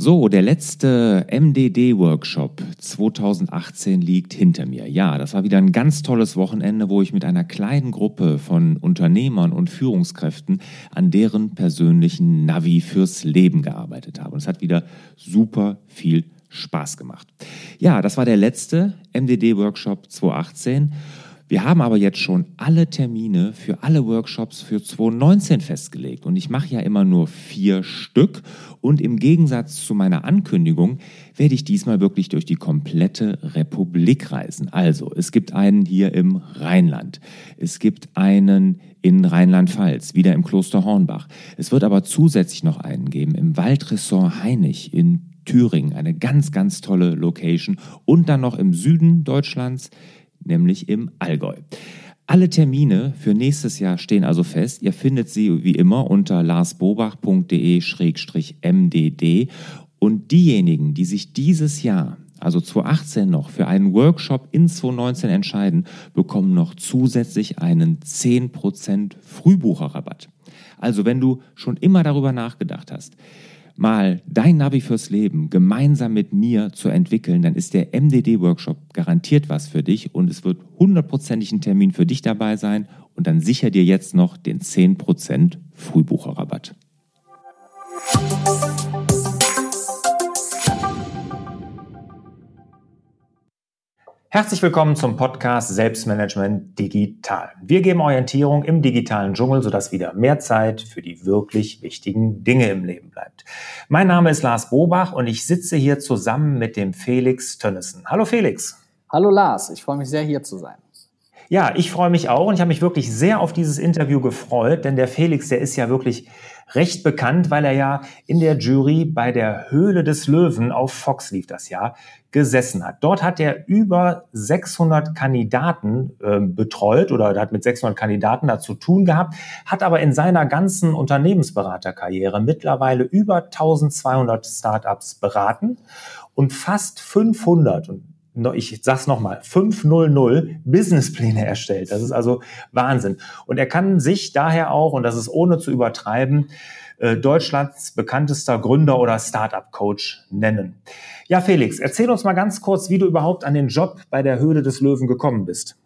So, der letzte MDD-Workshop 2018 liegt hinter mir. Ja, das war wieder ein ganz tolles Wochenende, wo ich mit einer kleinen Gruppe von Unternehmern und Führungskräften an deren persönlichen Navi fürs Leben gearbeitet habe. Und es hat wieder super viel Spaß gemacht. Ja, das war der letzte MDD-Workshop 2018. Wir haben aber jetzt schon alle Termine für alle Workshops für 2019 festgelegt. Und ich mache ja immer nur vier Stück. Und im Gegensatz zu meiner Ankündigung werde ich diesmal wirklich durch die komplette Republik reisen. Also, es gibt einen hier im Rheinland, es gibt einen in Rheinland-Pfalz, wieder im Kloster Hornbach. Es wird aber zusätzlich noch einen geben im Waldressort Heinig in Thüringen, eine ganz, ganz tolle Location. Und dann noch im Süden Deutschlands nämlich im Allgäu. Alle Termine für nächstes Jahr stehen also fest. Ihr findet sie wie immer unter larsbobach.de-mdd. Und diejenigen, die sich dieses Jahr, also 2018 noch, für einen Workshop in 2019 entscheiden, bekommen noch zusätzlich einen 10% Frühbucherrabatt. Also wenn du schon immer darüber nachgedacht hast, mal dein Navi fürs Leben gemeinsam mit mir zu entwickeln, dann ist der MDD-Workshop garantiert was für dich und es wird hundertprozentig ein Termin für dich dabei sein und dann sicher dir jetzt noch den 10% Frühbucherrabatt. Herzlich willkommen zum Podcast Selbstmanagement Digital. Wir geben Orientierung im digitalen Dschungel, sodass wieder mehr Zeit für die wirklich wichtigen Dinge im Leben bleibt. Mein Name ist Lars Bobach und ich sitze hier zusammen mit dem Felix Tönnissen. Hallo Felix. Hallo Lars, ich freue mich sehr hier zu sein. Ja, ich freue mich auch und ich habe mich wirklich sehr auf dieses Interview gefreut, denn der Felix, der ist ja wirklich recht bekannt, weil er ja in der Jury bei der Höhle des Löwen auf Fox lief das Jahr gesessen hat. Dort hat er über 600 Kandidaten äh, betreut oder hat mit 600 Kandidaten da zu tun gehabt, hat aber in seiner ganzen Unternehmensberaterkarriere mittlerweile über 1200 Startups beraten und fast 500 und ich sag's nochmal, 500 Businesspläne erstellt. Das ist also Wahnsinn. Und er kann sich daher auch, und das ist ohne zu übertreiben, äh, Deutschlands bekanntester Gründer oder Startup-Coach nennen. Ja, Felix, erzähl uns mal ganz kurz, wie du überhaupt an den Job bei der Höhle des Löwen gekommen bist.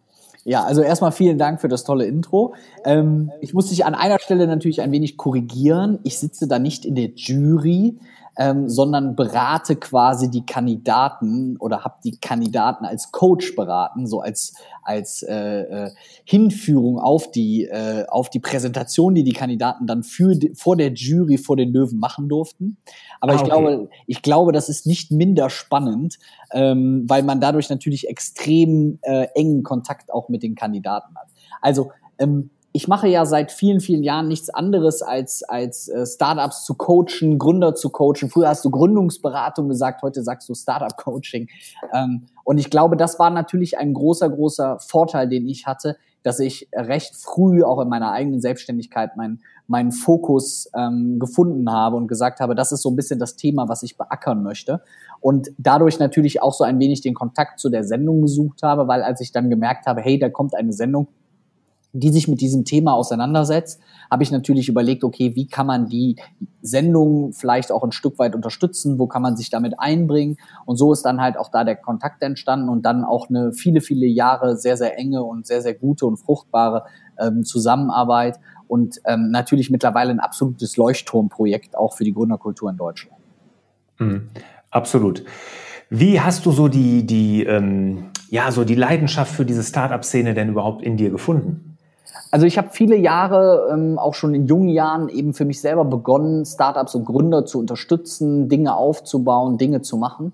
Ja, also erstmal vielen Dank für das tolle Intro. Ähm, ich muss dich an einer Stelle natürlich ein wenig korrigieren. Ich sitze da nicht in der Jury ähm, sondern berate quasi die Kandidaten oder habe die Kandidaten als Coach beraten, so als als äh, äh, Hinführung auf die äh, auf die Präsentation, die die Kandidaten dann für vor der Jury vor den Löwen machen durften. Aber ah, ich okay. glaube, ich glaube, das ist nicht minder spannend, ähm, weil man dadurch natürlich extrem äh, engen Kontakt auch mit den Kandidaten hat. Also ähm, ich mache ja seit vielen, vielen Jahren nichts anderes als, als äh, Startups zu coachen, Gründer zu coachen. Früher hast du Gründungsberatung gesagt, heute sagst du Startup-Coaching. Ähm, und ich glaube, das war natürlich ein großer, großer Vorteil, den ich hatte, dass ich recht früh auch in meiner eigenen Selbstständigkeit meinen meinen Fokus ähm, gefunden habe und gesagt habe, das ist so ein bisschen das Thema, was ich beackern möchte. Und dadurch natürlich auch so ein wenig den Kontakt zu der Sendung gesucht habe, weil als ich dann gemerkt habe, hey, da kommt eine Sendung, die sich mit diesem Thema auseinandersetzt, habe ich natürlich überlegt, okay, wie kann man die Sendung vielleicht auch ein Stück weit unterstützen, wo kann man sich damit einbringen und so ist dann halt auch da der Kontakt entstanden und dann auch eine viele, viele Jahre sehr, sehr enge und sehr, sehr gute und fruchtbare ähm, Zusammenarbeit und ähm, natürlich mittlerweile ein absolutes Leuchtturmprojekt auch für die Gründerkultur in Deutschland. Mhm, absolut. Wie hast du so die, die, ähm, ja, so die Leidenschaft für diese Startup-Szene denn überhaupt in dir gefunden? Also ich habe viele Jahre, ähm, auch schon in jungen Jahren, eben für mich selber begonnen, Startups und Gründer zu unterstützen, Dinge aufzubauen, Dinge zu machen.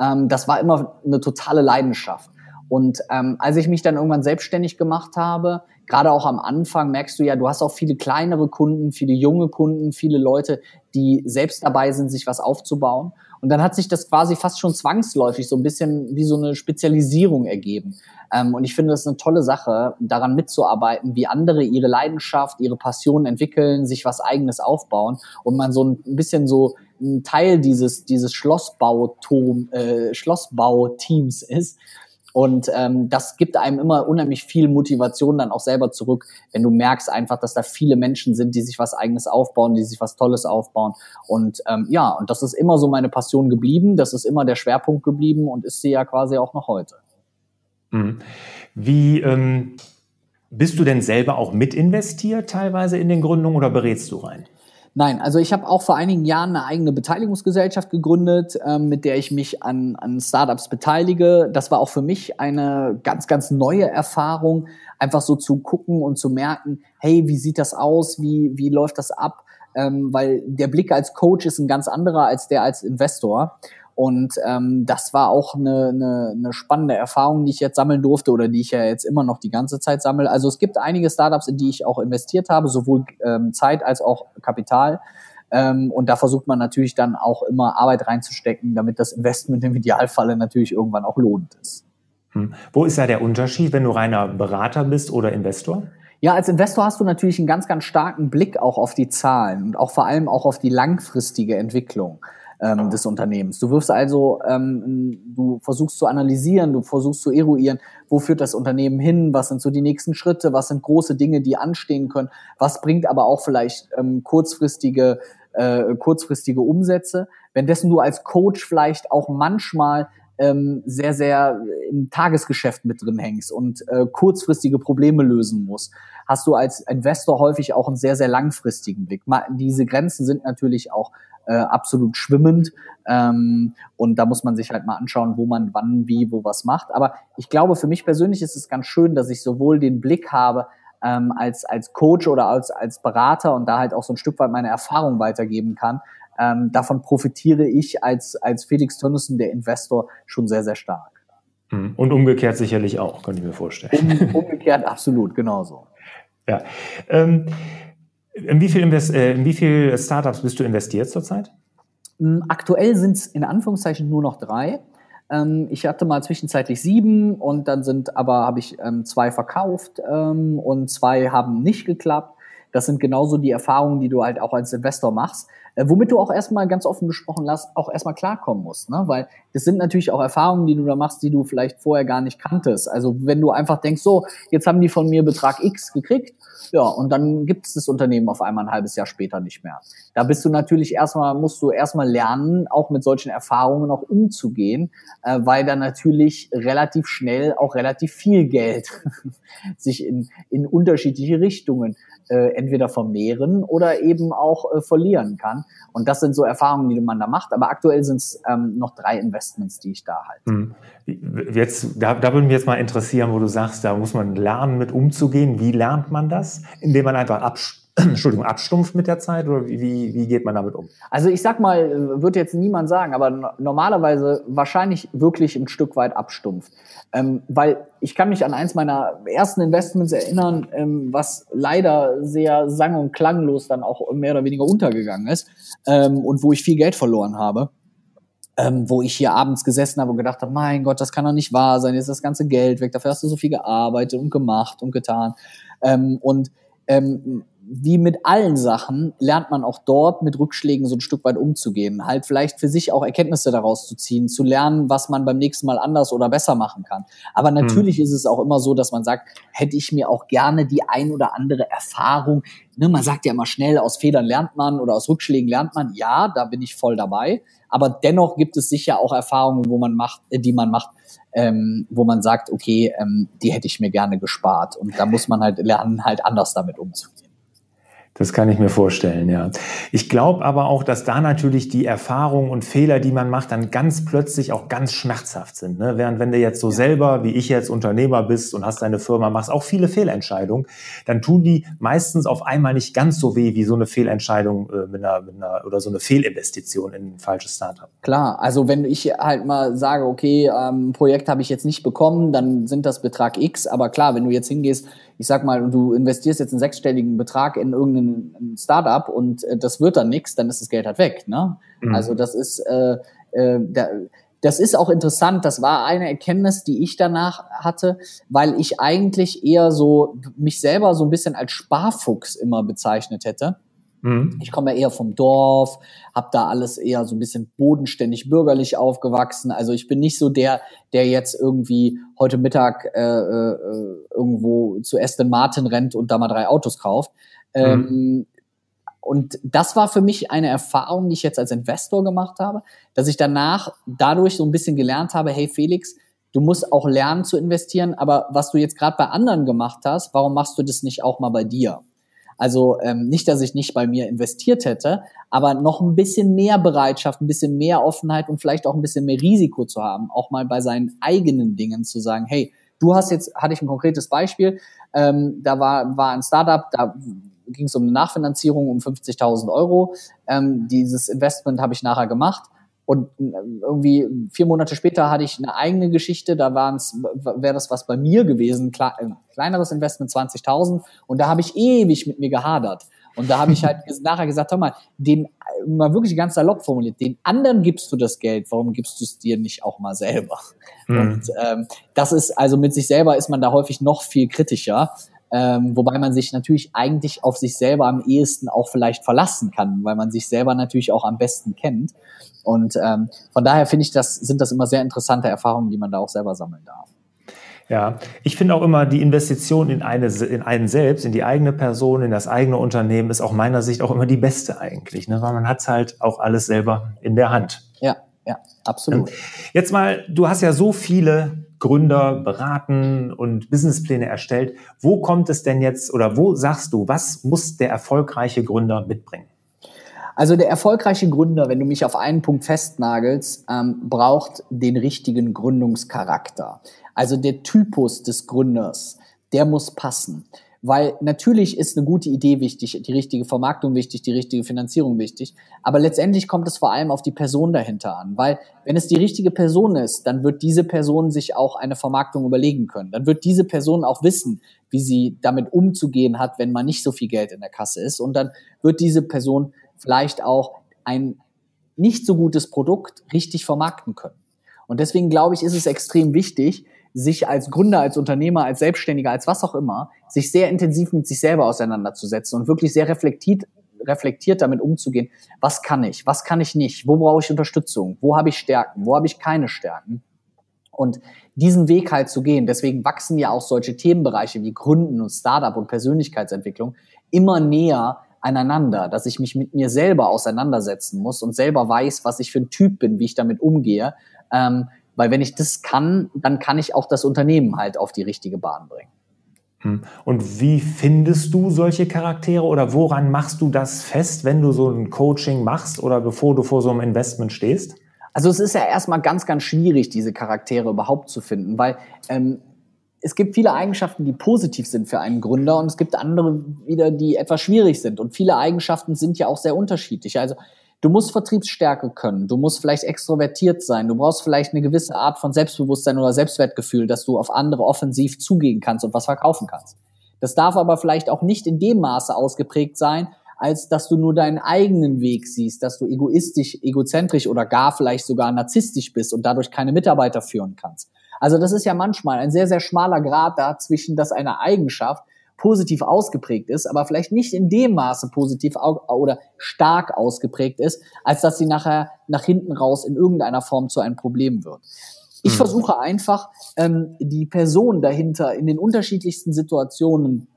Ähm, das war immer eine totale Leidenschaft. Und ähm, als ich mich dann irgendwann selbstständig gemacht habe, gerade auch am Anfang merkst du ja, du hast auch viele kleinere Kunden, viele junge Kunden, viele Leute, die selbst dabei sind, sich was aufzubauen. Und dann hat sich das quasi fast schon zwangsläufig so ein bisschen wie so eine Spezialisierung ergeben. Ähm, und ich finde das eine tolle Sache, daran mitzuarbeiten, wie andere ihre Leidenschaft, ihre Passion entwickeln, sich was eigenes aufbauen und man so ein bisschen so ein Teil dieses, dieses äh, Schlossbauteams ist. Und ähm, das gibt einem immer unheimlich viel Motivation dann auch selber zurück, wenn du merkst einfach, dass da viele Menschen sind, die sich was eigenes aufbauen, die sich was Tolles aufbauen. Und ähm, ja, und das ist immer so meine Passion geblieben, das ist immer der Schwerpunkt geblieben und ist sie ja quasi auch noch heute. Mhm. Wie ähm, bist du denn selber auch mit investiert teilweise in den Gründungen oder berätst du rein? Nein, also ich habe auch vor einigen Jahren eine eigene Beteiligungsgesellschaft gegründet, ähm, mit der ich mich an, an Startups beteilige. Das war auch für mich eine ganz, ganz neue Erfahrung, einfach so zu gucken und zu merken, hey, wie sieht das aus, wie, wie läuft das ab? Ähm, weil der Blick als Coach ist ein ganz anderer als der als Investor. Und ähm, das war auch eine, eine, eine spannende Erfahrung, die ich jetzt sammeln durfte oder die ich ja jetzt immer noch die ganze Zeit sammle. Also es gibt einige Startups, in die ich auch investiert habe, sowohl ähm, Zeit als auch Kapital. Ähm, und da versucht man natürlich dann auch immer Arbeit reinzustecken, damit das Investment im Idealfalle natürlich irgendwann auch lohnend ist. Hm. Wo ist da der Unterschied, wenn du reiner Berater bist oder Investor? Ja, als Investor hast du natürlich einen ganz, ganz starken Blick auch auf die Zahlen und auch vor allem auch auf die langfristige Entwicklung ähm, des Unternehmens. Du wirst also, ähm, du versuchst zu analysieren, du versuchst zu eruieren, wo führt das Unternehmen hin, was sind so die nächsten Schritte, was sind große Dinge, die anstehen können, was bringt aber auch vielleicht ähm, kurzfristige äh, kurzfristige Umsätze, währenddessen du als Coach vielleicht auch manchmal ähm, sehr, sehr im Tagesgeschäft mit drin hängst und äh, kurzfristige Probleme lösen musst, hast du als Investor häufig auch einen sehr, sehr langfristigen Blick. Diese Grenzen sind natürlich auch äh, absolut schwimmend. Ähm, und da muss man sich halt mal anschauen, wo man wann, wie, wo was macht. Aber ich glaube, für mich persönlich ist es ganz schön, dass ich sowohl den Blick habe, ähm, als, als Coach oder als, als Berater und da halt auch so ein Stück weit meine Erfahrung weitergeben kann. Ähm, davon profitiere ich als, als Felix Tönnissen, der Investor, schon sehr, sehr stark. Mhm. Und umgekehrt sicherlich auch, könnte ich mir vorstellen. Um, umgekehrt absolut, genauso. Ja. Ähm, in wie, viel Invest äh, viel Startups bist du investiert zurzeit? Mm, aktuell sind es in Anführungszeichen nur noch drei. Ähm, ich hatte mal zwischenzeitlich sieben und dann sind aber habe ich ähm, zwei verkauft ähm, und zwei haben nicht geklappt. Das sind genauso die Erfahrungen, die du halt auch als Investor machst, äh, womit du auch erstmal ganz offen gesprochen lass, auch erstmal klarkommen musst, ne? Weil das sind natürlich auch Erfahrungen, die du da machst, die du vielleicht vorher gar nicht kanntest. Also wenn du einfach denkst, so, jetzt haben die von mir Betrag X gekriegt ja, und dann gibt es das Unternehmen auf einmal ein halbes Jahr später nicht mehr. Da bist du natürlich erstmal, musst du erstmal lernen, auch mit solchen Erfahrungen auch umzugehen, äh, weil dann natürlich relativ schnell auch relativ viel Geld sich in, in unterschiedliche Richtungen äh, entweder vermehren oder eben auch äh, verlieren kann. Und das sind so Erfahrungen, die man da macht. Aber aktuell sind es ähm, noch drei Investments, die ich da halte. Hm. Jetzt, da, da würde mich jetzt mal interessieren, wo du sagst, da muss man lernen, mit umzugehen. Wie lernt man das? Indem man einfach absch Entschuldigung, abstumpft mit der Zeit oder wie, wie geht man damit um? Also ich sag mal, wird jetzt niemand sagen, aber normalerweise wahrscheinlich wirklich ein Stück weit abstumpft. Ähm, weil ich kann mich an eins meiner ersten Investments erinnern, ähm, was leider sehr sang- und klanglos dann auch mehr oder weniger untergegangen ist ähm, und wo ich viel Geld verloren habe. Ähm, wo ich hier abends gesessen habe und gedacht habe, mein Gott, das kann doch nicht wahr sein, jetzt ist das ganze Geld weg, dafür hast du so viel gearbeitet und gemacht und getan. Ähm, und ähm, wie mit allen Sachen lernt man auch dort mit Rückschlägen so ein Stück weit umzugehen. Halt vielleicht für sich auch Erkenntnisse daraus zu ziehen, zu lernen, was man beim nächsten Mal anders oder besser machen kann. Aber natürlich hm. ist es auch immer so, dass man sagt, hätte ich mir auch gerne die ein oder andere Erfahrung. Ne, man sagt ja immer schnell, aus Fehlern lernt man oder aus Rückschlägen lernt man. Ja, da bin ich voll dabei. Aber dennoch gibt es sicher auch Erfahrungen, wo man macht, äh, die man macht, ähm, wo man sagt, okay, ähm, die hätte ich mir gerne gespart. Und da muss man halt lernen, halt anders damit umzugehen. Das kann ich mir vorstellen, ja. Ich glaube aber auch, dass da natürlich die Erfahrungen und Fehler, die man macht, dann ganz plötzlich auch ganz schmerzhaft sind. Ne? Während wenn du jetzt so ja. selber, wie ich jetzt Unternehmer bist und hast deine Firma, machst auch viele Fehlentscheidungen, dann tun die meistens auf einmal nicht ganz so weh wie so eine Fehlentscheidung äh, mit, einer, mit einer oder so eine Fehlinvestition in ein falsches Startup. Klar, also wenn ich halt mal sage, okay, ähm, Projekt habe ich jetzt nicht bekommen, dann sind das Betrag X, aber klar, wenn du jetzt hingehst, ich sag mal, du investierst jetzt einen sechsstelligen Betrag in irgendein Startup und äh, das wird dann nichts, dann ist das Geld halt weg. Ne? Mhm. Also das ist äh, äh, da, das ist auch interessant. Das war eine Erkenntnis, die ich danach hatte, weil ich eigentlich eher so mich selber so ein bisschen als Sparfuchs immer bezeichnet hätte. Mhm. Ich komme ja eher vom Dorf, habe da alles eher so ein bisschen bodenständig bürgerlich aufgewachsen. Also ich bin nicht so der, der jetzt irgendwie heute Mittag äh, äh, irgendwo zu Aston Martin rennt und da mal drei Autos kauft. Mhm. Ähm, und das war für mich eine Erfahrung, die ich jetzt als Investor gemacht habe, dass ich danach dadurch so ein bisschen gelernt habe, hey Felix, du musst auch lernen zu investieren, aber was du jetzt gerade bei anderen gemacht hast, warum machst du das nicht auch mal bei dir? Also ähm, nicht, dass ich nicht bei mir investiert hätte, aber noch ein bisschen mehr Bereitschaft, ein bisschen mehr Offenheit und vielleicht auch ein bisschen mehr Risiko zu haben, auch mal bei seinen eigenen Dingen zu sagen, hey, du hast jetzt, hatte ich ein konkretes Beispiel, ähm, da war, war ein Startup, da ging es um eine Nachfinanzierung um 50.000 Euro. Ähm, dieses Investment habe ich nachher gemacht und äh, irgendwie vier Monate später hatte ich eine eigene Geschichte, da wäre das was bei mir gewesen, ein kleineres Investment, 20.000. Und da habe ich ewig mit mir gehadert. Und da habe ich halt nachher gesagt, hör mal, den, mal wirklich ganz salopp formuliert, den anderen gibst du das Geld, warum gibst du es dir nicht auch mal selber? Mhm. Und ähm, das ist, also mit sich selber ist man da häufig noch viel kritischer. Ähm, wobei man sich natürlich eigentlich auf sich selber am ehesten auch vielleicht verlassen kann, weil man sich selber natürlich auch am besten kennt. Und ähm, von daher finde ich, das sind das immer sehr interessante Erfahrungen, die man da auch selber sammeln darf. Ja, ich finde auch immer, die Investition in, eine, in einen selbst, in die eigene Person, in das eigene Unternehmen ist auch meiner Sicht auch immer die beste eigentlich, ne? weil man hat halt auch alles selber in der Hand. Ja, ja, absolut. Jetzt mal, du hast ja so viele Gründer beraten und Businesspläne erstellt. Wo kommt es denn jetzt oder wo sagst du, was muss der erfolgreiche Gründer mitbringen? Also der erfolgreiche Gründer, wenn du mich auf einen Punkt festnagelst, ähm, braucht den richtigen Gründungscharakter. Also der Typus des Gründers, der muss passen. Weil natürlich ist eine gute Idee wichtig, die richtige Vermarktung wichtig, die richtige Finanzierung wichtig. Aber letztendlich kommt es vor allem auf die Person dahinter an. Weil wenn es die richtige Person ist, dann wird diese Person sich auch eine Vermarktung überlegen können. Dann wird diese Person auch wissen, wie sie damit umzugehen hat, wenn man nicht so viel Geld in der Kasse ist. Und dann wird diese Person vielleicht auch ein nicht so gutes Produkt richtig vermarkten können. Und deswegen glaube ich, ist es extrem wichtig, sich als Gründer, als Unternehmer, als Selbstständiger, als was auch immer, sich sehr intensiv mit sich selber auseinanderzusetzen und wirklich sehr reflektiert, reflektiert damit umzugehen. Was kann ich? Was kann ich nicht? Wo brauche ich Unterstützung? Wo habe ich Stärken? Wo habe ich keine Stärken? Und diesen Weg halt zu gehen. Deswegen wachsen ja auch solche Themenbereiche wie Gründen und Startup und Persönlichkeitsentwicklung immer näher aneinander, dass ich mich mit mir selber auseinandersetzen muss und selber weiß, was ich für ein Typ bin, wie ich damit umgehe. Ähm, weil wenn ich das kann, dann kann ich auch das Unternehmen halt auf die richtige Bahn bringen. Hm. Und wie findest du solche Charaktere oder woran machst du das fest, wenn du so ein Coaching machst oder bevor du vor so einem Investment stehst? Also es ist ja erstmal ganz, ganz schwierig, diese Charaktere überhaupt zu finden, weil ähm, es gibt viele Eigenschaften, die positiv sind für einen Gründer und es gibt andere wieder, die etwas schwierig sind. Und viele Eigenschaften sind ja auch sehr unterschiedlich. Also Du musst Vertriebsstärke können, du musst vielleicht extrovertiert sein, du brauchst vielleicht eine gewisse Art von Selbstbewusstsein oder Selbstwertgefühl, dass du auf andere offensiv zugehen kannst und was verkaufen kannst. Das darf aber vielleicht auch nicht in dem Maße ausgeprägt sein, als dass du nur deinen eigenen Weg siehst, dass du egoistisch, egozentrisch oder gar vielleicht sogar narzisstisch bist und dadurch keine Mitarbeiter führen kannst. Also das ist ja manchmal ein sehr, sehr schmaler Grad dazwischen, dass eine Eigenschaft positiv ausgeprägt ist, aber vielleicht nicht in dem Maße positiv oder stark ausgeprägt ist, als dass sie nachher nach hinten raus in irgendeiner Form zu einem Problem wird. Ich mhm. versuche einfach, ähm, die Person dahinter in den unterschiedlichsten Situationen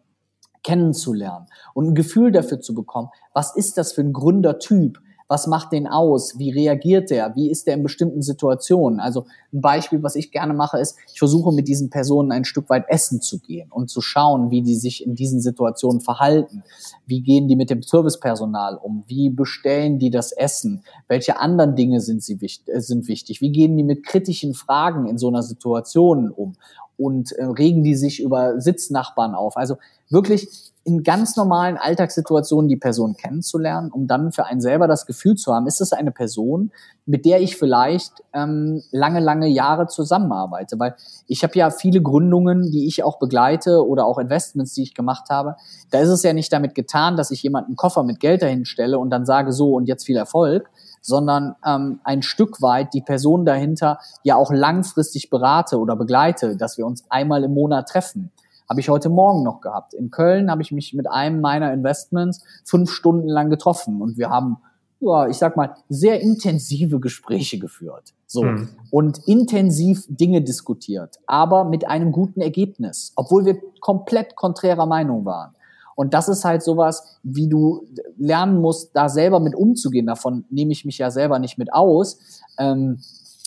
kennenzulernen und ein Gefühl dafür zu bekommen, was ist das für ein Gründertyp? Was macht den aus? Wie reagiert der? Wie ist der in bestimmten Situationen? Also ein Beispiel, was ich gerne mache, ist, ich versuche mit diesen Personen ein Stück weit essen zu gehen und zu schauen, wie die sich in diesen Situationen verhalten. Wie gehen die mit dem Servicepersonal um? Wie bestellen die das Essen? Welche anderen Dinge sind, sie wichtig, äh, sind wichtig? Wie gehen die mit kritischen Fragen in so einer Situation um? Und äh, regen die sich über Sitznachbarn auf? Also wirklich in ganz normalen Alltagssituationen die Person kennenzulernen, um dann für einen selber das Gefühl zu haben, ist es eine Person, mit der ich vielleicht ähm, lange, lange Jahre zusammenarbeite. Weil ich habe ja viele Gründungen, die ich auch begleite oder auch Investments, die ich gemacht habe. Da ist es ja nicht damit getan, dass ich jemanden Koffer mit Geld dahin stelle und dann sage, so und jetzt viel Erfolg, sondern ähm, ein Stück weit die Person dahinter ja auch langfristig berate oder begleite, dass wir uns einmal im Monat treffen habe ich heute Morgen noch gehabt. In Köln habe ich mich mit einem meiner Investments fünf Stunden lang getroffen und wir haben ja, ich sag mal, sehr intensive Gespräche geführt. So. Mhm. Und intensiv Dinge diskutiert, aber mit einem guten Ergebnis, obwohl wir komplett konträrer Meinung waren. Und das ist halt sowas, wie du lernen musst, da selber mit umzugehen. Davon nehme ich mich ja selber nicht mit aus. Ähm,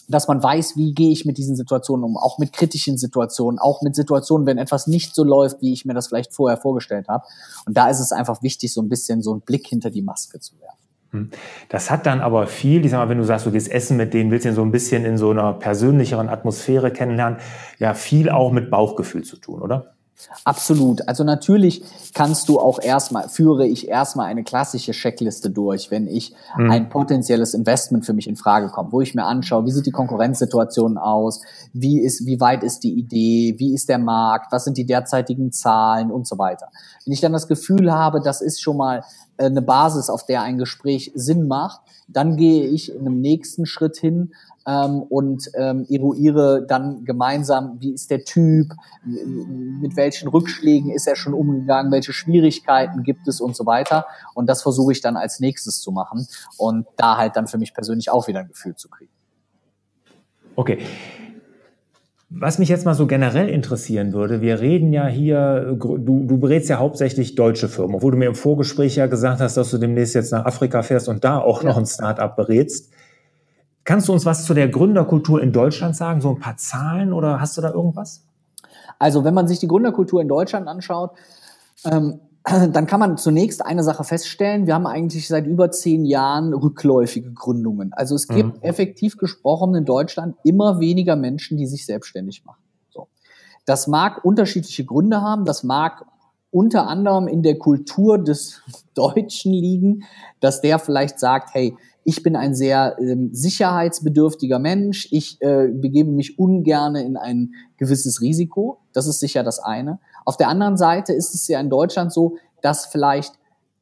dass man weiß, wie gehe ich mit diesen Situationen um, auch mit kritischen Situationen, auch mit Situationen, wenn etwas nicht so läuft, wie ich mir das vielleicht vorher vorgestellt habe. Und da ist es einfach wichtig, so ein bisschen so einen Blick hinter die Maske zu werfen. Hm. Das hat dann aber viel, ich sag mal, wenn du sagst, du gehst essen mit denen, willst du ihn so ein bisschen in so einer persönlicheren Atmosphäre kennenlernen, ja viel auch mit Bauchgefühl zu tun, oder? Absolut. Also natürlich kannst du auch erstmal, führe ich erstmal eine klassische Checkliste durch, wenn ich mhm. ein potenzielles Investment für mich in Frage kommt, wo ich mir anschaue, wie sieht die Konkurrenzsituation aus, wie ist, wie weit ist die Idee, wie ist der Markt, was sind die derzeitigen Zahlen und so weiter. Wenn ich dann das Gefühl habe, das ist schon mal äh, eine Basis, auf der ein Gespräch Sinn macht, dann gehe ich in einem nächsten Schritt hin ähm, und ähm, eruiere dann gemeinsam, wie ist der Typ, mit welchen Rückschlägen ist er schon umgegangen, welche Schwierigkeiten gibt es und so weiter. Und das versuche ich dann als nächstes zu machen und da halt dann für mich persönlich auch wieder ein Gefühl zu kriegen. Okay. Was mich jetzt mal so generell interessieren würde, wir reden ja hier, du, du berätst ja hauptsächlich deutsche Firmen, obwohl du mir im Vorgespräch ja gesagt hast, dass du demnächst jetzt nach Afrika fährst und da auch ja. noch ein Startup berätst. Kannst du uns was zu der Gründerkultur in Deutschland sagen? So ein paar Zahlen oder hast du da irgendwas? Also wenn man sich die Gründerkultur in Deutschland anschaut, ähm, dann kann man zunächst eine Sache feststellen. Wir haben eigentlich seit über zehn Jahren rückläufige Gründungen. Also es gibt mhm. effektiv gesprochen in Deutschland immer weniger Menschen, die sich selbstständig machen. So. Das mag unterschiedliche Gründe haben. Das mag unter anderem in der Kultur des Deutschen liegen, dass der vielleicht sagt, hey, ich bin ein sehr ähm, sicherheitsbedürftiger Mensch. Ich äh, begebe mich ungerne in ein gewisses Risiko. Das ist sicher das eine. Auf der anderen Seite ist es ja in Deutschland so, dass vielleicht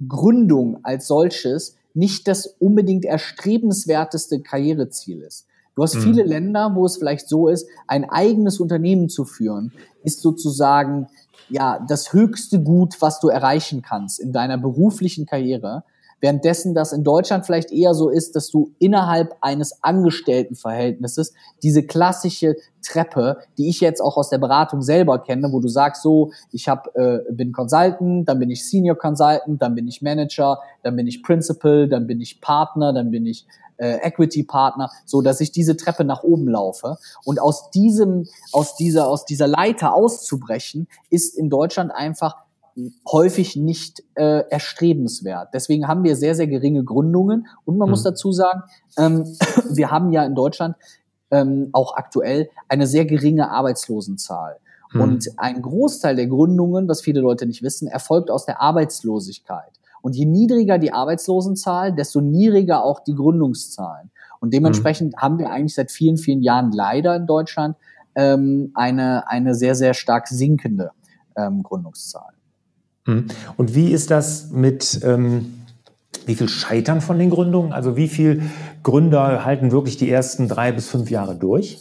Gründung als solches nicht das unbedingt erstrebenswerteste Karriereziel ist. Du hast mhm. viele Länder, wo es vielleicht so ist, ein eigenes Unternehmen zu führen, ist sozusagen ja das höchste Gut, was du erreichen kannst in deiner beruflichen Karriere. Währenddessen das in Deutschland vielleicht eher so ist, dass du innerhalb eines Angestelltenverhältnisses diese klassische Treppe, die ich jetzt auch aus der Beratung selber kenne, wo du sagst, so, ich hab, äh, bin Consultant, dann bin ich Senior Consultant, dann bin ich Manager, dann bin ich Principal, dann bin ich Partner, dann bin ich äh, Equity Partner, so dass ich diese Treppe nach oben laufe. Und aus diesem, aus dieser, aus dieser Leiter auszubrechen, ist in Deutschland einfach häufig nicht äh, erstrebenswert. Deswegen haben wir sehr, sehr geringe Gründungen. Und man mhm. muss dazu sagen, ähm, wir haben ja in Deutschland ähm, auch aktuell eine sehr geringe Arbeitslosenzahl. Mhm. Und ein Großteil der Gründungen, was viele Leute nicht wissen, erfolgt aus der Arbeitslosigkeit. Und je niedriger die Arbeitslosenzahl, desto niedriger auch die Gründungszahlen. Und dementsprechend mhm. haben wir eigentlich seit vielen, vielen Jahren leider in Deutschland ähm, eine, eine sehr, sehr stark sinkende ähm, Gründungszahl. Hm. Und wie ist das mit, ähm, wie viel scheitern von den Gründungen? Also wie viele Gründer halten wirklich die ersten drei bis fünf Jahre durch?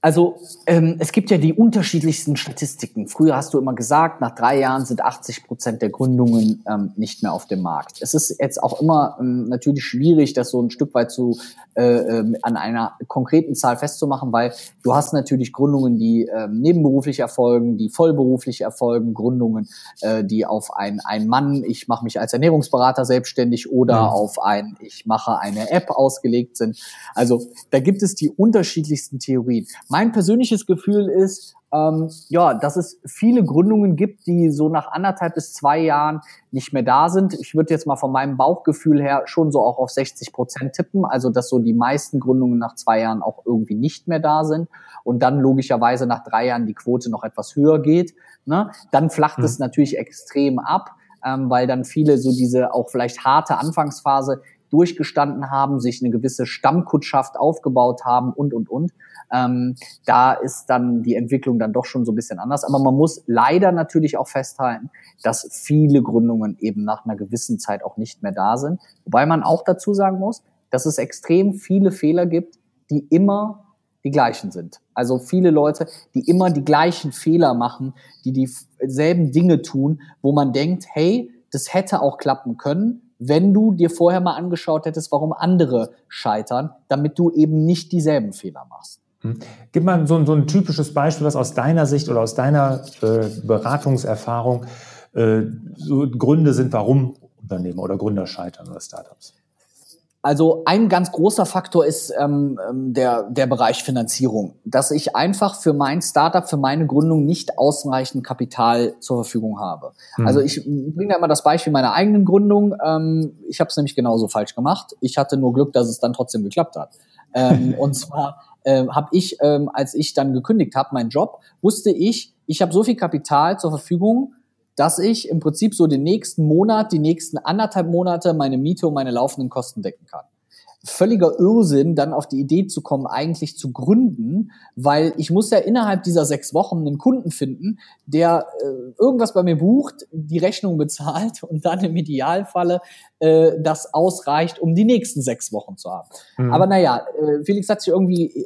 Also ähm, es gibt ja die unterschiedlichsten Statistiken. Früher hast du immer gesagt, nach drei Jahren sind 80 Prozent der Gründungen ähm, nicht mehr auf dem Markt. Es ist jetzt auch immer ähm, natürlich schwierig, das so ein Stück weit zu äh, äh, an einer konkreten Zahl festzumachen, weil du hast natürlich Gründungen, die äh, nebenberuflich erfolgen, die vollberuflich erfolgen, Gründungen, äh, die auf ein, ein Mann, ich mache mich als Ernährungsberater selbstständig oder mhm. auf ein, ich mache eine App ausgelegt sind. Also da gibt es die unterschiedlichsten Theorien. Mein persönliches Gefühl ist, ähm, ja, dass es viele Gründungen gibt, die so nach anderthalb bis zwei Jahren nicht mehr da sind. Ich würde jetzt mal von meinem Bauchgefühl her schon so auch auf 60 Prozent tippen, also dass so die meisten Gründungen nach zwei Jahren auch irgendwie nicht mehr da sind und dann logischerweise nach drei Jahren die Quote noch etwas höher geht. Ne? Dann flacht mhm. es natürlich extrem ab, ähm, weil dann viele so diese auch vielleicht harte Anfangsphase durchgestanden haben, sich eine gewisse Stammkundschaft aufgebaut haben und, und, und. Ähm, da ist dann die Entwicklung dann doch schon so ein bisschen anders. Aber man muss leider natürlich auch festhalten, dass viele Gründungen eben nach einer gewissen Zeit auch nicht mehr da sind. Wobei man auch dazu sagen muss, dass es extrem viele Fehler gibt, die immer die gleichen sind. Also viele Leute, die immer die gleichen Fehler machen, die dieselben Dinge tun, wo man denkt, hey, das hätte auch klappen können, wenn du dir vorher mal angeschaut hättest, warum andere scheitern, damit du eben nicht dieselben Fehler machst. Hm. Gib mal so, so, ein typisches Beispiel, was aus deiner Sicht oder aus deiner äh, Beratungserfahrung äh, so Gründe sind, warum Unternehmer oder Gründer scheitern oder Startups. Also ein ganz großer Faktor ist ähm, ähm, der, der Bereich Finanzierung, dass ich einfach für mein Startup, für meine Gründung nicht ausreichend Kapital zur Verfügung habe. Mhm. Also ich bringe da immer das Beispiel meiner eigenen Gründung. Ähm, ich habe es nämlich genauso falsch gemacht. Ich hatte nur Glück, dass es dann trotzdem geklappt hat. ähm, und zwar äh, habe ich, ähm, als ich dann gekündigt habe, meinen Job, wusste ich, ich habe so viel Kapital zur Verfügung, dass ich im Prinzip so den nächsten Monat, die nächsten anderthalb Monate meine Miete und meine laufenden Kosten decken kann. Völliger Irrsinn, dann auf die Idee zu kommen, eigentlich zu gründen, weil ich muss ja innerhalb dieser sechs Wochen einen Kunden finden, der äh, irgendwas bei mir bucht, die Rechnung bezahlt und dann im Idealfalle äh, das ausreicht, um die nächsten sechs Wochen zu haben. Mhm. Aber naja, äh, Felix hat sich irgendwie äh,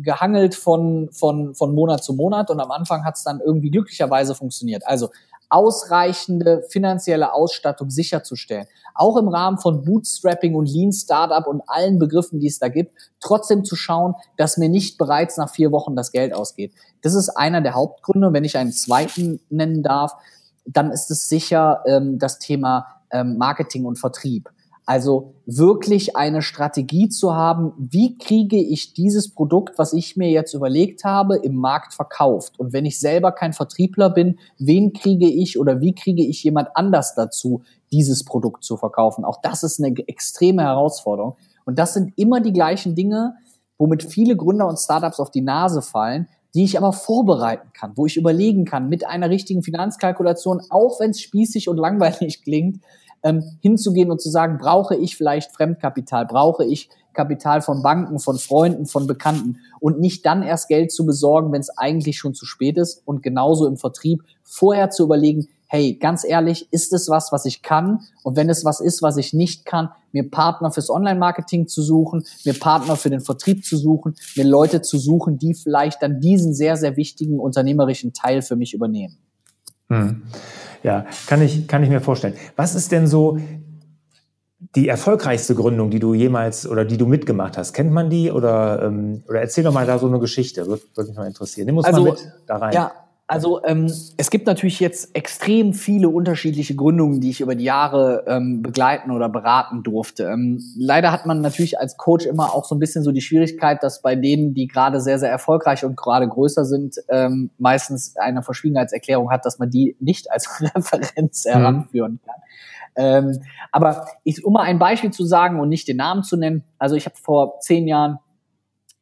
gehangelt von, von, von Monat zu Monat und am Anfang hat es dann irgendwie glücklicherweise funktioniert. Also ausreichende finanzielle Ausstattung sicherzustellen. Auch im Rahmen von Bootstrapping und Lean Startup und allen Begriffen, die es da gibt, trotzdem zu schauen, dass mir nicht bereits nach vier Wochen das Geld ausgeht. Das ist einer der Hauptgründe. Wenn ich einen zweiten nennen darf, dann ist es sicher ähm, das Thema ähm, Marketing und Vertrieb. Also wirklich eine Strategie zu haben, wie kriege ich dieses Produkt, was ich mir jetzt überlegt habe, im Markt verkauft. Und wenn ich selber kein Vertriebler bin, wen kriege ich oder wie kriege ich jemand anders dazu, dieses Produkt zu verkaufen? Auch das ist eine extreme Herausforderung. Und das sind immer die gleichen Dinge, womit viele Gründer und Startups auf die Nase fallen, die ich aber vorbereiten kann, wo ich überlegen kann mit einer richtigen Finanzkalkulation, auch wenn es spießig und langweilig klingt, ähm, hinzugehen und zu sagen, brauche ich vielleicht Fremdkapital, brauche ich Kapital von Banken, von Freunden, von Bekannten und nicht dann erst Geld zu besorgen, wenn es eigentlich schon zu spät ist und genauso im Vertrieb vorher zu überlegen, hey, ganz ehrlich, ist es was, was ich kann? Und wenn es was ist, was ich nicht kann, mir Partner fürs Online-Marketing zu suchen, mir Partner für den Vertrieb zu suchen, mir Leute zu suchen, die vielleicht dann diesen sehr, sehr wichtigen unternehmerischen Teil für mich übernehmen. Hm. Ja, kann ich, kann ich mir vorstellen. Was ist denn so die erfolgreichste Gründung, die du jemals oder die du mitgemacht hast? Kennt man die oder, ähm, oder erzähl doch mal da so eine Geschichte, würde würd mich mal interessieren. Nimm uns also, mal mit da rein. Ja, also ähm, es gibt natürlich jetzt extrem viele unterschiedliche Gründungen, die ich über die Jahre ähm, begleiten oder beraten durfte. Ähm, leider hat man natürlich als Coach immer auch so ein bisschen so die Schwierigkeit, dass bei denen, die gerade sehr, sehr erfolgreich und gerade größer sind, ähm, meistens eine Verschwiegenheitserklärung hat, dass man die nicht als Referenz mhm. heranführen kann. Ähm, aber ich, um mal ein Beispiel zu sagen und nicht den Namen zu nennen, also ich habe vor zehn Jahren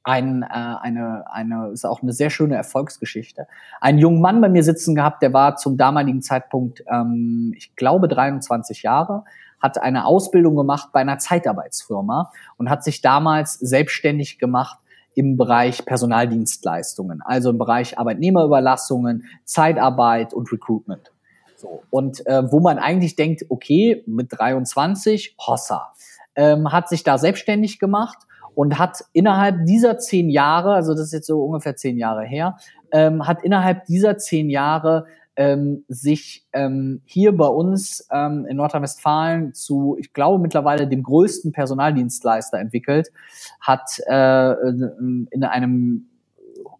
ein, äh, eine, eine, ist auch eine sehr schöne Erfolgsgeschichte. Einen jungen Mann bei mir sitzen gehabt, der war zum damaligen Zeitpunkt, ähm, ich glaube, 23 Jahre, hat eine Ausbildung gemacht bei einer Zeitarbeitsfirma und hat sich damals selbstständig gemacht im Bereich Personaldienstleistungen, also im Bereich Arbeitnehmerüberlassungen, Zeitarbeit und Recruitment. So. Und äh, wo man eigentlich denkt, okay, mit 23, Hossa, ähm, hat sich da selbstständig gemacht und hat innerhalb dieser zehn Jahre, also das ist jetzt so ungefähr zehn Jahre her, ähm, hat innerhalb dieser zehn Jahre ähm, sich ähm, hier bei uns ähm, in Nordrhein-Westfalen zu, ich glaube mittlerweile dem größten Personaldienstleister entwickelt, hat äh, in einem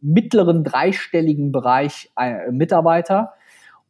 mittleren dreistelligen Bereich äh, Mitarbeiter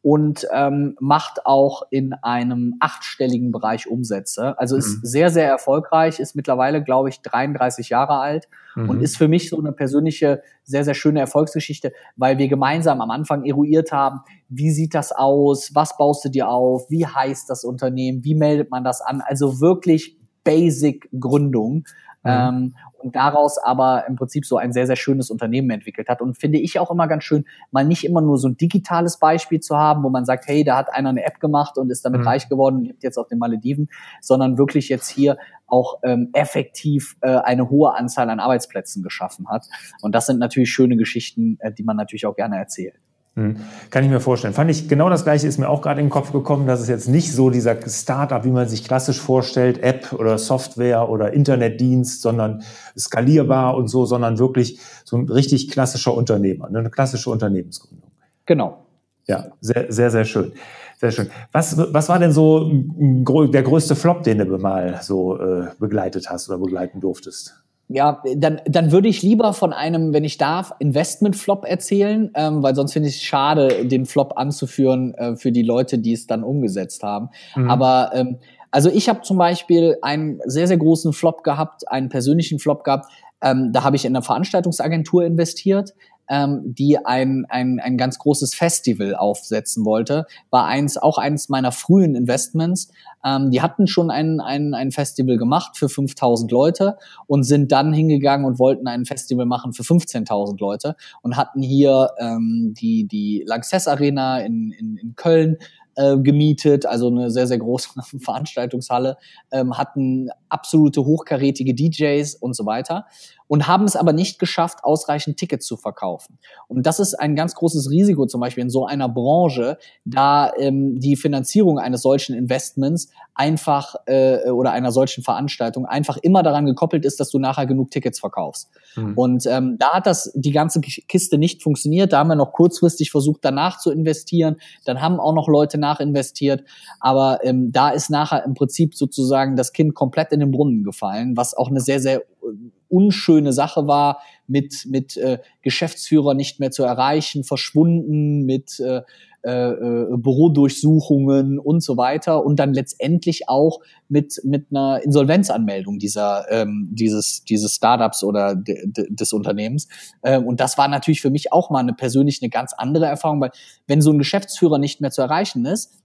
und ähm, macht auch in einem achtstelligen Bereich Umsätze. Also ist mhm. sehr, sehr erfolgreich, ist mittlerweile, glaube ich, 33 Jahre alt mhm. und ist für mich so eine persönliche, sehr, sehr schöne Erfolgsgeschichte, weil wir gemeinsam am Anfang eruiert haben, wie sieht das aus, was baust du dir auf, wie heißt das Unternehmen, wie meldet man das an. Also wirklich Basic Gründung. Mhm. Ähm, und daraus aber im Prinzip so ein sehr, sehr schönes Unternehmen entwickelt hat. Und finde ich auch immer ganz schön, mal nicht immer nur so ein digitales Beispiel zu haben, wo man sagt, hey, da hat einer eine App gemacht und ist damit mhm. reich geworden und lebt jetzt auf den Malediven, sondern wirklich jetzt hier auch ähm, effektiv äh, eine hohe Anzahl an Arbeitsplätzen geschaffen hat. Und das sind natürlich schöne Geschichten, äh, die man natürlich auch gerne erzählt. Hm. Kann ich mir vorstellen. Fand ich genau das gleiche ist mir auch gerade in den Kopf gekommen, dass es jetzt nicht so dieser Startup, wie man sich klassisch vorstellt, App oder Software oder Internetdienst, sondern skalierbar und so, sondern wirklich so ein richtig klassischer Unternehmer, ne, eine klassische Unternehmensgründung. Genau. Ja, sehr, sehr, sehr schön. Sehr schön. Was, was war denn so der größte Flop, den du mal so äh, begleitet hast oder begleiten durftest? Ja, dann, dann würde ich lieber von einem, wenn ich darf, Investment-Flop erzählen, ähm, weil sonst finde ich es schade, den Flop anzuführen äh, für die Leute, die es dann umgesetzt haben. Mhm. Aber ähm, also ich habe zum Beispiel einen sehr, sehr großen Flop gehabt, einen persönlichen Flop gehabt. Ähm, da habe ich in eine Veranstaltungsagentur investiert ähm, die ein, ein, ein ganz großes Festival aufsetzen wollte. War eins, auch eines meiner frühen Investments. Ähm, die hatten schon ein, ein, ein Festival gemacht für 5000 Leute und sind dann hingegangen und wollten ein Festival machen für 15.000 Leute und hatten hier ähm, die, die Lanxess Arena in, in, in Köln äh, gemietet, also eine sehr, sehr große Veranstaltungshalle, ähm, hatten absolute hochkarätige DJs und so weiter und haben es aber nicht geschafft, ausreichend Tickets zu verkaufen. Und das ist ein ganz großes Risiko zum Beispiel in so einer Branche, da ähm, die Finanzierung eines solchen Investments einfach äh, oder einer solchen Veranstaltung einfach immer daran gekoppelt ist, dass du nachher genug Tickets verkaufst. Mhm. Und ähm, da hat das die ganze Kiste nicht funktioniert. Da haben wir noch kurzfristig versucht, danach zu investieren. Dann haben auch noch Leute nachinvestiert. Aber ähm, da ist nachher im Prinzip sozusagen das Kind komplett in den Brunnen gefallen, was auch eine sehr, sehr äh, unschöne Sache war, mit, mit äh, Geschäftsführer nicht mehr zu erreichen, verschwunden, mit äh, äh, äh, Bürodurchsuchungen und so weiter und dann letztendlich auch mit, mit einer Insolvenzanmeldung dieser, ähm, dieses, dieses Startups oder des Unternehmens. Ähm, und das war natürlich für mich auch mal eine persönlich eine ganz andere Erfahrung, weil wenn so ein Geschäftsführer nicht mehr zu erreichen ist,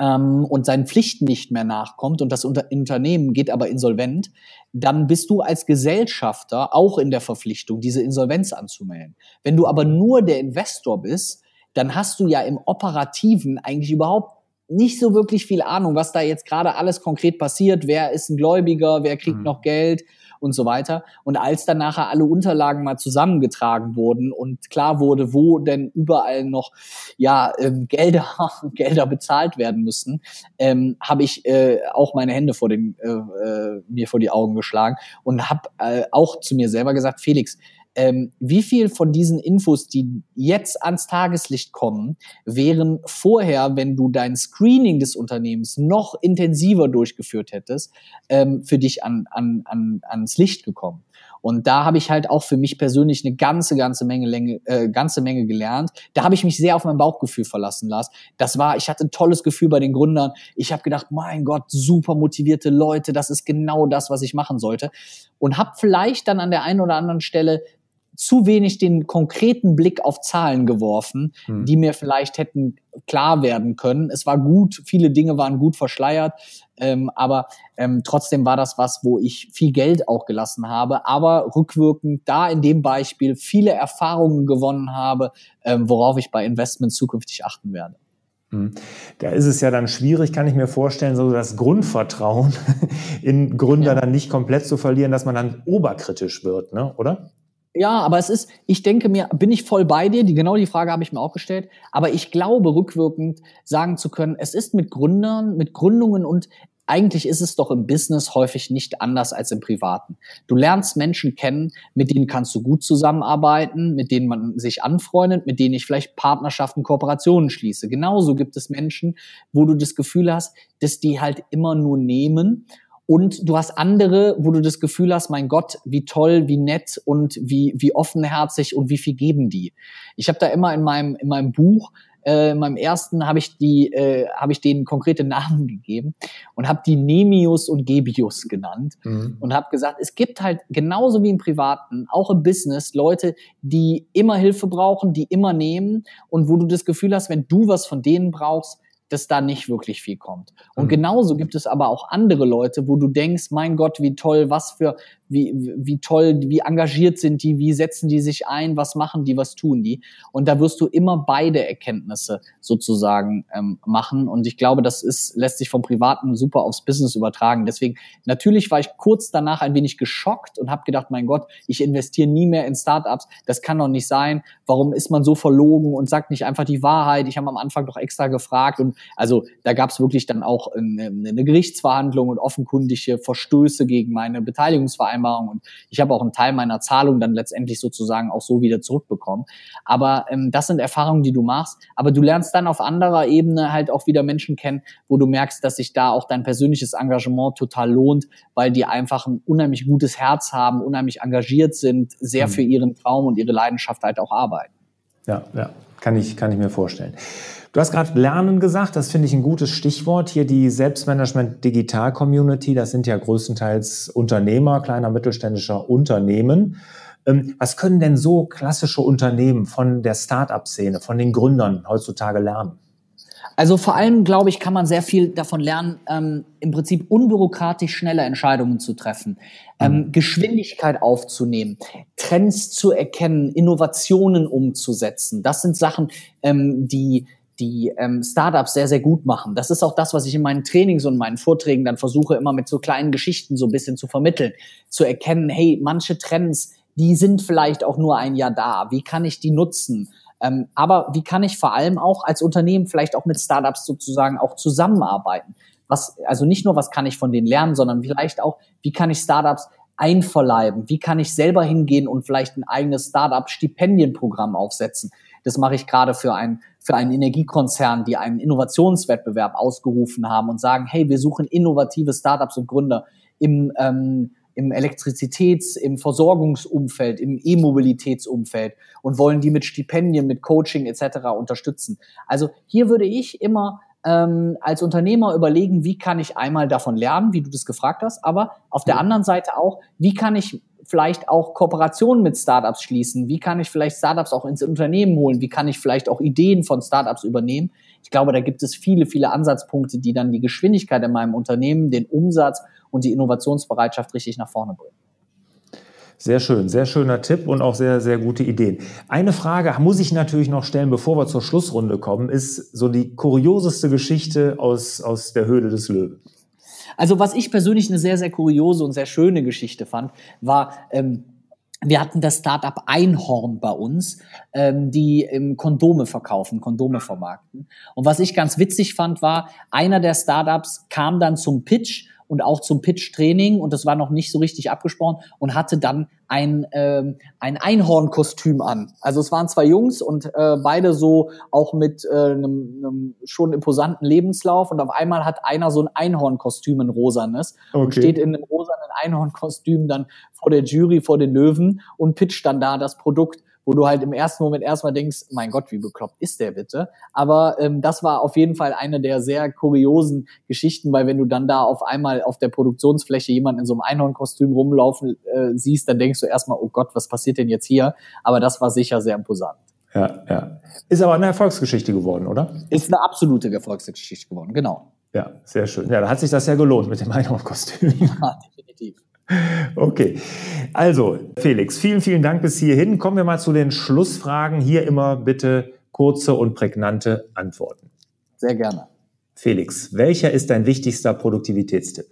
ähm, und seinen Pflichten nicht mehr nachkommt und das Unter Unternehmen geht aber insolvent, dann bist du als Gesellschafter auch in der Verpflichtung, diese Insolvenz anzumelden. Wenn du aber nur der Investor bist, dann hast du ja im Operativen eigentlich überhaupt nicht so wirklich viel Ahnung, was da jetzt gerade alles konkret passiert. Wer ist ein Gläubiger? Wer kriegt mhm. noch Geld? und so weiter. Und als dann nachher alle Unterlagen mal zusammengetragen wurden und klar wurde, wo denn überall noch ja ähm, Gelder Gelder bezahlt werden müssen, ähm, habe ich äh, auch meine Hände vor den äh, äh, mir vor die Augen geschlagen und habe äh, auch zu mir selber gesagt, Felix, ähm, wie viel von diesen Infos, die jetzt ans Tageslicht kommen, wären vorher, wenn du dein Screening des Unternehmens noch intensiver durchgeführt hättest, ähm, für dich an, an, an, ans Licht gekommen. Und da habe ich halt auch für mich persönlich eine ganze, ganze Menge, Länge, äh, ganze Menge gelernt. Da habe ich mich sehr auf mein Bauchgefühl verlassen lassen. Das war, ich hatte ein tolles Gefühl bei den Gründern. Ich habe gedacht, mein Gott, super motivierte Leute, das ist genau das, was ich machen sollte. Und habe vielleicht dann an der einen oder anderen Stelle zu wenig den konkreten Blick auf Zahlen geworfen, hm. die mir vielleicht hätten klar werden können. Es war gut, viele Dinge waren gut verschleiert, ähm, aber ähm, trotzdem war das was, wo ich viel Geld auch gelassen habe, aber rückwirkend da in dem Beispiel viele Erfahrungen gewonnen habe, ähm, worauf ich bei Investments zukünftig achten werde. Hm. Da ist es ja dann schwierig, kann ich mir vorstellen, so das Grundvertrauen in Gründer ja. dann nicht komplett zu verlieren, dass man dann oberkritisch wird, ne? oder? Ja, aber es ist, ich denke mir, bin ich voll bei dir? Die, genau die Frage habe ich mir auch gestellt. Aber ich glaube, rückwirkend sagen zu können, es ist mit Gründern, mit Gründungen und eigentlich ist es doch im Business häufig nicht anders als im Privaten. Du lernst Menschen kennen, mit denen kannst du gut zusammenarbeiten, mit denen man sich anfreundet, mit denen ich vielleicht Partnerschaften, Kooperationen schließe. Genauso gibt es Menschen, wo du das Gefühl hast, dass die halt immer nur nehmen und du hast andere, wo du das Gefühl hast, mein Gott, wie toll, wie nett und wie, wie offenherzig und wie viel geben die. Ich habe da immer in meinem, in meinem Buch, äh, in meinem ersten habe ich die, äh, habe ich denen konkrete Namen gegeben und habe die Nemius und Gebius genannt mhm. und habe gesagt, es gibt halt genauso wie im Privaten, auch im Business, Leute, die immer Hilfe brauchen, die immer nehmen und wo du das Gefühl hast, wenn du was von denen brauchst, dass da nicht wirklich viel kommt. Und mhm. genauso gibt es aber auch andere Leute, wo du denkst, mein Gott, wie toll, was für, wie, wie toll, wie engagiert sind die, wie setzen die sich ein, was machen die, was tun die. Und da wirst du immer beide Erkenntnisse sozusagen ähm, machen. Und ich glaube, das ist, lässt sich vom Privaten super aufs Business übertragen. Deswegen, natürlich war ich kurz danach ein wenig geschockt und habe gedacht, mein Gott, ich investiere nie mehr in Startups. Das kann doch nicht sein. Warum ist man so verlogen und sagt nicht einfach die Wahrheit? Ich habe am Anfang doch extra gefragt. Und also da gab es wirklich dann auch eine, eine Gerichtsverhandlung und offenkundige Verstöße gegen meine Beteiligungsvereinbarung Vereinbarung und ich habe auch einen Teil meiner Zahlung dann letztendlich sozusagen auch so wieder zurückbekommen. Aber ähm, das sind Erfahrungen, die du machst. Aber du lernst dann auf anderer Ebene halt auch wieder Menschen kennen, wo du merkst, dass sich da auch dein persönliches Engagement total lohnt, weil die einfach ein unheimlich gutes Herz haben, unheimlich engagiert sind, sehr mhm. für ihren Traum und ihre Leidenschaft halt auch arbeiten. Ja, ja, kann ich, kann ich mir vorstellen. Du hast gerade Lernen gesagt, das finde ich ein gutes Stichwort. Hier die Selbstmanagement Digital Community, das sind ja größtenteils Unternehmer, kleiner mittelständischer Unternehmen. Ähm, was können denn so klassische Unternehmen von der Start-up-Szene, von den Gründern heutzutage lernen? Also vor allem, glaube ich, kann man sehr viel davon lernen, ähm, im Prinzip unbürokratisch schnelle Entscheidungen zu treffen, ähm, mhm. Geschwindigkeit aufzunehmen, Trends zu erkennen, Innovationen umzusetzen. Das sind Sachen, ähm, die die ähm, Startups sehr, sehr gut machen. Das ist auch das, was ich in meinen Trainings und meinen Vorträgen dann versuche, immer mit so kleinen Geschichten so ein bisschen zu vermitteln, zu erkennen, hey, manche Trends, die sind vielleicht auch nur ein Jahr da. Wie kann ich die nutzen? Ähm, aber wie kann ich vor allem auch als Unternehmen vielleicht auch mit Startups sozusagen auch zusammenarbeiten? Was, also nicht nur, was kann ich von denen lernen, sondern vielleicht auch, wie kann ich Startups einverleiben? Wie kann ich selber hingehen und vielleicht ein eigenes Startup-Stipendienprogramm aufsetzen? Das mache ich gerade für ein für einen Energiekonzern, die einen Innovationswettbewerb ausgerufen haben und sagen, hey, wir suchen innovative Startups und Gründer im, ähm, im Elektrizitäts-, im Versorgungsumfeld, im E-Mobilitätsumfeld und wollen die mit Stipendien, mit Coaching etc. unterstützen. Also hier würde ich immer ähm, als Unternehmer überlegen, wie kann ich einmal davon lernen, wie du das gefragt hast, aber auf der anderen Seite auch, wie kann ich vielleicht auch Kooperationen mit Startups schließen? Wie kann ich vielleicht Startups auch ins Unternehmen holen? Wie kann ich vielleicht auch Ideen von Startups übernehmen? Ich glaube, da gibt es viele, viele Ansatzpunkte, die dann die Geschwindigkeit in meinem Unternehmen, den Umsatz und die Innovationsbereitschaft richtig nach vorne bringen. Sehr schön, sehr schöner Tipp und auch sehr, sehr gute Ideen. Eine Frage muss ich natürlich noch stellen, bevor wir zur Schlussrunde kommen, ist so die kurioseste Geschichte aus, aus der Höhle des Löwen. Also was ich persönlich eine sehr, sehr kuriose und sehr schöne Geschichte fand, war, ähm, wir hatten das Startup Einhorn bei uns, ähm, die ähm, Kondome verkaufen, Kondome vermarkten. Und was ich ganz witzig fand, war, einer der Startups kam dann zum Pitch und auch zum Pitch-Training und das war noch nicht so richtig abgesprochen und hatte dann ein, ähm, ein Einhornkostüm an. Also es waren zwei Jungs und äh, beide so auch mit äh, einem, einem schon imposanten Lebenslauf und auf einmal hat einer so ein Einhornkostüm, ein rosanes okay. und steht in einem rosanen Einhornkostüm dann vor der Jury, vor den Löwen und pitcht dann da das Produkt wo du halt im ersten Moment erstmal denkst, mein Gott, wie bekloppt ist der bitte? Aber ähm, das war auf jeden Fall eine der sehr kuriosen Geschichten, weil wenn du dann da auf einmal auf der Produktionsfläche jemanden in so einem Einhornkostüm rumlaufen äh, siehst, dann denkst du erstmal, oh Gott, was passiert denn jetzt hier? Aber das war sicher sehr imposant. Ja, ja. Ist aber eine Erfolgsgeschichte geworden, oder? Ist eine absolute Erfolgsgeschichte geworden, genau. Ja, sehr schön. Ja, da hat sich das ja gelohnt mit dem Einhornkostüm. Ja, definitiv. Okay, also Felix, vielen, vielen Dank bis hierhin. Kommen wir mal zu den Schlussfragen. Hier immer bitte kurze und prägnante Antworten. Sehr gerne. Felix, welcher ist dein wichtigster Produktivitätstipp?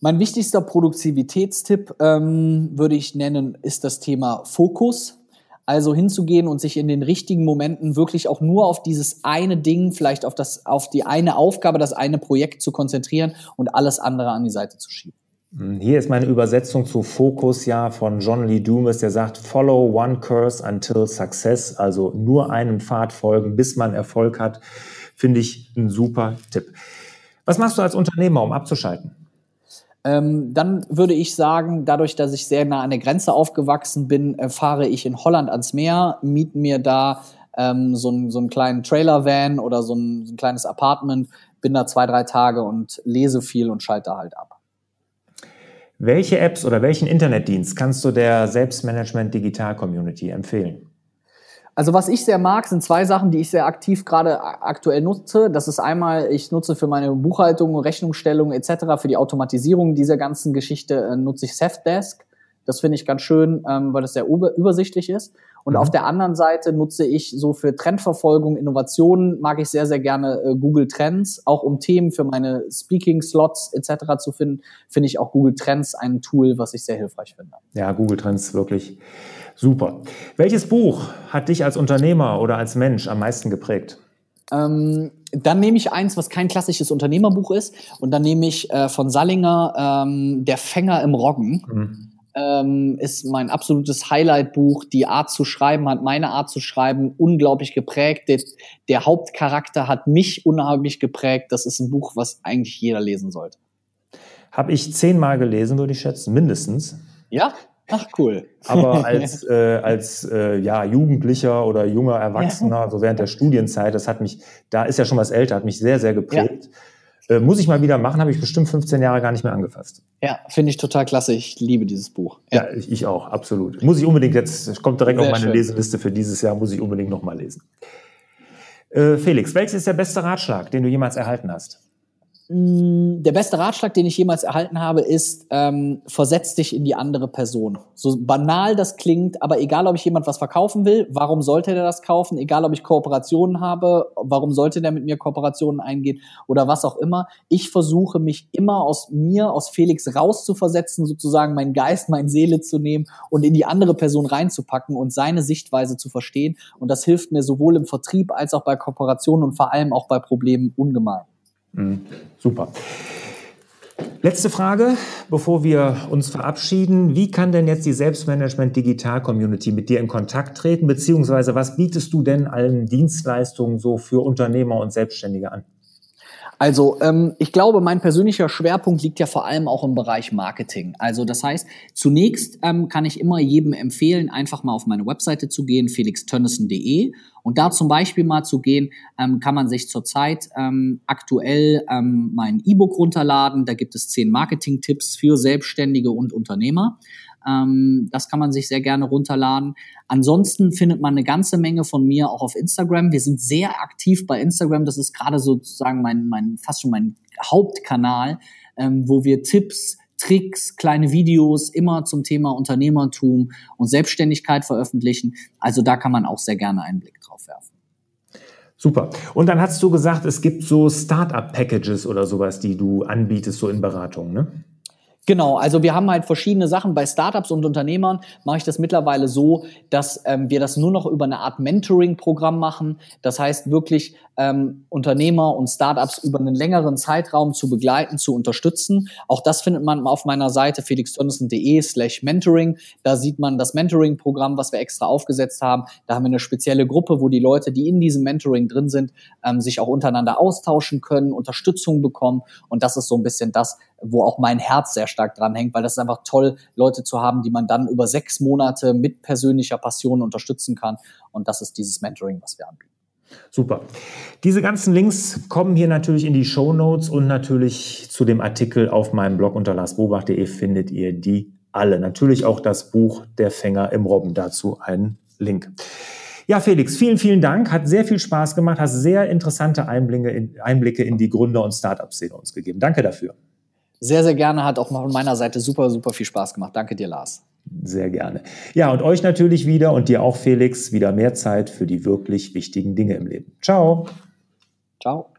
Mein wichtigster Produktivitätstipp ähm, würde ich nennen, ist das Thema Fokus. Also hinzugehen und sich in den richtigen Momenten wirklich auch nur auf dieses eine Ding, vielleicht auf das, auf die eine Aufgabe, das eine Projekt zu konzentrieren und alles andere an die Seite zu schieben. Hm, hier ist meine Übersetzung zu Focus ja von John Lee Dumas, der sagt, follow one course until success, also nur einen Pfad folgen, bis man Erfolg hat, finde ich ein super Tipp. Was machst du als Unternehmer, um abzuschalten? Ähm, dann würde ich sagen, dadurch, dass ich sehr nah an der Grenze aufgewachsen bin, äh, fahre ich in Holland ans Meer, miete mir da ähm, so, ein, so einen kleinen Trailer-Van oder so ein, so ein kleines Apartment, bin da zwei, drei Tage und lese viel und schalte halt ab. Welche Apps oder welchen Internetdienst kannst du der Selbstmanagement Digital Community empfehlen? Also was ich sehr mag, sind zwei Sachen, die ich sehr aktiv gerade aktuell nutze. Das ist einmal, ich nutze für meine Buchhaltung, Rechnungsstellung etc., für die Automatisierung dieser ganzen Geschichte äh, nutze ich Safdesk. Das finde ich ganz schön, ähm, weil das sehr übersichtlich ist. Und mhm. auf der anderen Seite nutze ich so für Trendverfolgung, Innovationen, mag ich sehr, sehr gerne äh, Google Trends. Auch um Themen für meine Speaking-Slots etc. zu finden, finde ich auch Google Trends ein Tool, was ich sehr hilfreich finde. Ja, Google Trends wirklich Super. Welches Buch hat dich als Unternehmer oder als Mensch am meisten geprägt? Ähm, dann nehme ich eins, was kein klassisches Unternehmerbuch ist, und dann nehme ich äh, von Sallinger ähm, Der Fänger im Roggen. Mhm. Ähm, ist mein absolutes Highlight-Buch. Die Art zu schreiben hat meine Art zu schreiben unglaublich geprägt. Der, der Hauptcharakter hat mich unheimlich geprägt. Das ist ein Buch, was eigentlich jeder lesen sollte. Habe ich zehnmal gelesen, würde ich schätzen, mindestens. Ja? Ach cool. Aber als, äh, als äh, ja, Jugendlicher oder junger Erwachsener, ja. so während der Studienzeit, das hat mich, da ist ja schon was älter, hat mich sehr, sehr geprägt. Ja. Äh, muss ich mal wieder machen, habe ich bestimmt 15 Jahre gar nicht mehr angefasst. Ja, finde ich total klasse. Ich liebe dieses Buch. Ja, ja ich, ich, auch, absolut. Muss ich unbedingt jetzt, kommt direkt sehr auf meine schön. Leseliste für dieses Jahr, muss ich unbedingt nochmal lesen. Äh, Felix, welches ist der beste Ratschlag, den du jemals erhalten hast? Mm, der beste Ratschlag, den ich jemals erhalten habe, ist, ähm, versetz dich in die andere Person. So banal das klingt, aber egal, ob ich jemand was verkaufen will, warum sollte der das kaufen? Egal, ob ich Kooperationen habe, warum sollte der mit mir Kooperationen eingehen oder was auch immer. Ich versuche mich immer aus mir, aus Felix rauszuversetzen, sozusagen meinen Geist, meine Seele zu nehmen und in die andere Person reinzupacken und seine Sichtweise zu verstehen. Und das hilft mir sowohl im Vertrieb als auch bei Kooperationen und vor allem auch bei Problemen ungemein. Mhm. Super. Letzte Frage, bevor wir uns verabschieden. Wie kann denn jetzt die Selbstmanagement Digital Community mit dir in Kontakt treten? Beziehungsweise was bietest du denn allen Dienstleistungen so für Unternehmer und Selbstständige an? Also ähm, ich glaube, mein persönlicher Schwerpunkt liegt ja vor allem auch im Bereich Marketing. Also das heißt, zunächst ähm, kann ich immer jedem empfehlen, einfach mal auf meine Webseite zu gehen, felixtönnissen.de und da zum Beispiel mal zu gehen, ähm, kann man sich zurzeit ähm, aktuell ähm, mein E-Book runterladen. Da gibt es zehn Marketing-Tipps für Selbstständige und Unternehmer. Ähm, das kann man sich sehr gerne runterladen. Ansonsten findet man eine ganze Menge von mir auch auf Instagram. Wir sind sehr aktiv bei Instagram. Das ist gerade sozusagen mein, mein fast schon mein Hauptkanal, ähm, wo wir Tipps, Tricks, kleine Videos immer zum Thema Unternehmertum und Selbstständigkeit veröffentlichen. Also da kann man auch sehr gerne einen Blick drauf werfen. Super. Und dann hast du gesagt, es gibt so Startup-Packages oder sowas, die du anbietest, so in Beratung, ne? Genau, also wir haben halt verschiedene Sachen. Bei Startups und Unternehmern mache ich das mittlerweile so, dass ähm, wir das nur noch über eine Art Mentoring-Programm machen. Das heißt wirklich ähm, Unternehmer und Startups über einen längeren Zeitraum zu begleiten, zu unterstützen. Auch das findet man auf meiner Seite felixdonnissen.de slash mentoring. Da sieht man das Mentoring-Programm, was wir extra aufgesetzt haben. Da haben wir eine spezielle Gruppe, wo die Leute, die in diesem Mentoring drin sind, ähm, sich auch untereinander austauschen können, Unterstützung bekommen. Und das ist so ein bisschen das, wo auch mein Herz sehr stark dran hängt, weil das ist einfach toll, Leute zu haben, die man dann über sechs Monate mit persönlicher Passion unterstützen kann. Und das ist dieses Mentoring, was wir anbieten. Super. Diese ganzen Links kommen hier natürlich in die Show Notes und natürlich zu dem Artikel auf meinem Blog unter larsbobach.de findet ihr die alle. Natürlich auch das Buch Der Fänger im Robben. Dazu einen Link. Ja, Felix, vielen, vielen Dank. Hat sehr viel Spaß gemacht, hast sehr interessante Einblicke in, Einblicke in die Gründer- und Startup-Szene uns gegeben. Danke dafür. Sehr, sehr gerne. Hat auch von meiner Seite super, super viel Spaß gemacht. Danke dir, Lars. Sehr gerne. Ja, und euch natürlich wieder und dir auch, Felix, wieder mehr Zeit für die wirklich wichtigen Dinge im Leben. Ciao. Ciao.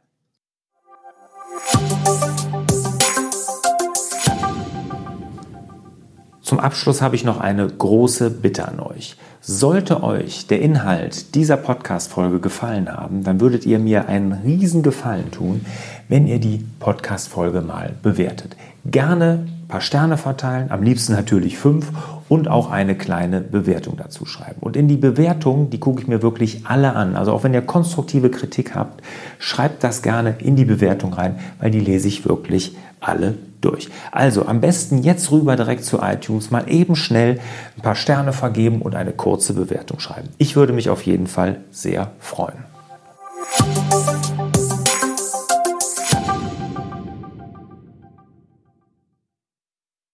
Zum Abschluss habe ich noch eine große Bitte an euch. Sollte euch der Inhalt dieser Podcast-Folge gefallen haben, dann würdet ihr mir einen riesen Gefallen tun, wenn ihr die Podcast-Folge mal bewertet. Gerne ein paar Sterne verteilen, am liebsten natürlich fünf und auch eine kleine Bewertung dazu schreiben. Und in die Bewertung, die gucke ich mir wirklich alle an. Also auch wenn ihr konstruktive Kritik habt, schreibt das gerne in die Bewertung rein, weil die lese ich wirklich alle durch. Also am besten jetzt rüber direkt zu iTunes, mal eben schnell ein paar Sterne vergeben und eine kurze Bewertung schreiben. Ich würde mich auf jeden Fall sehr freuen.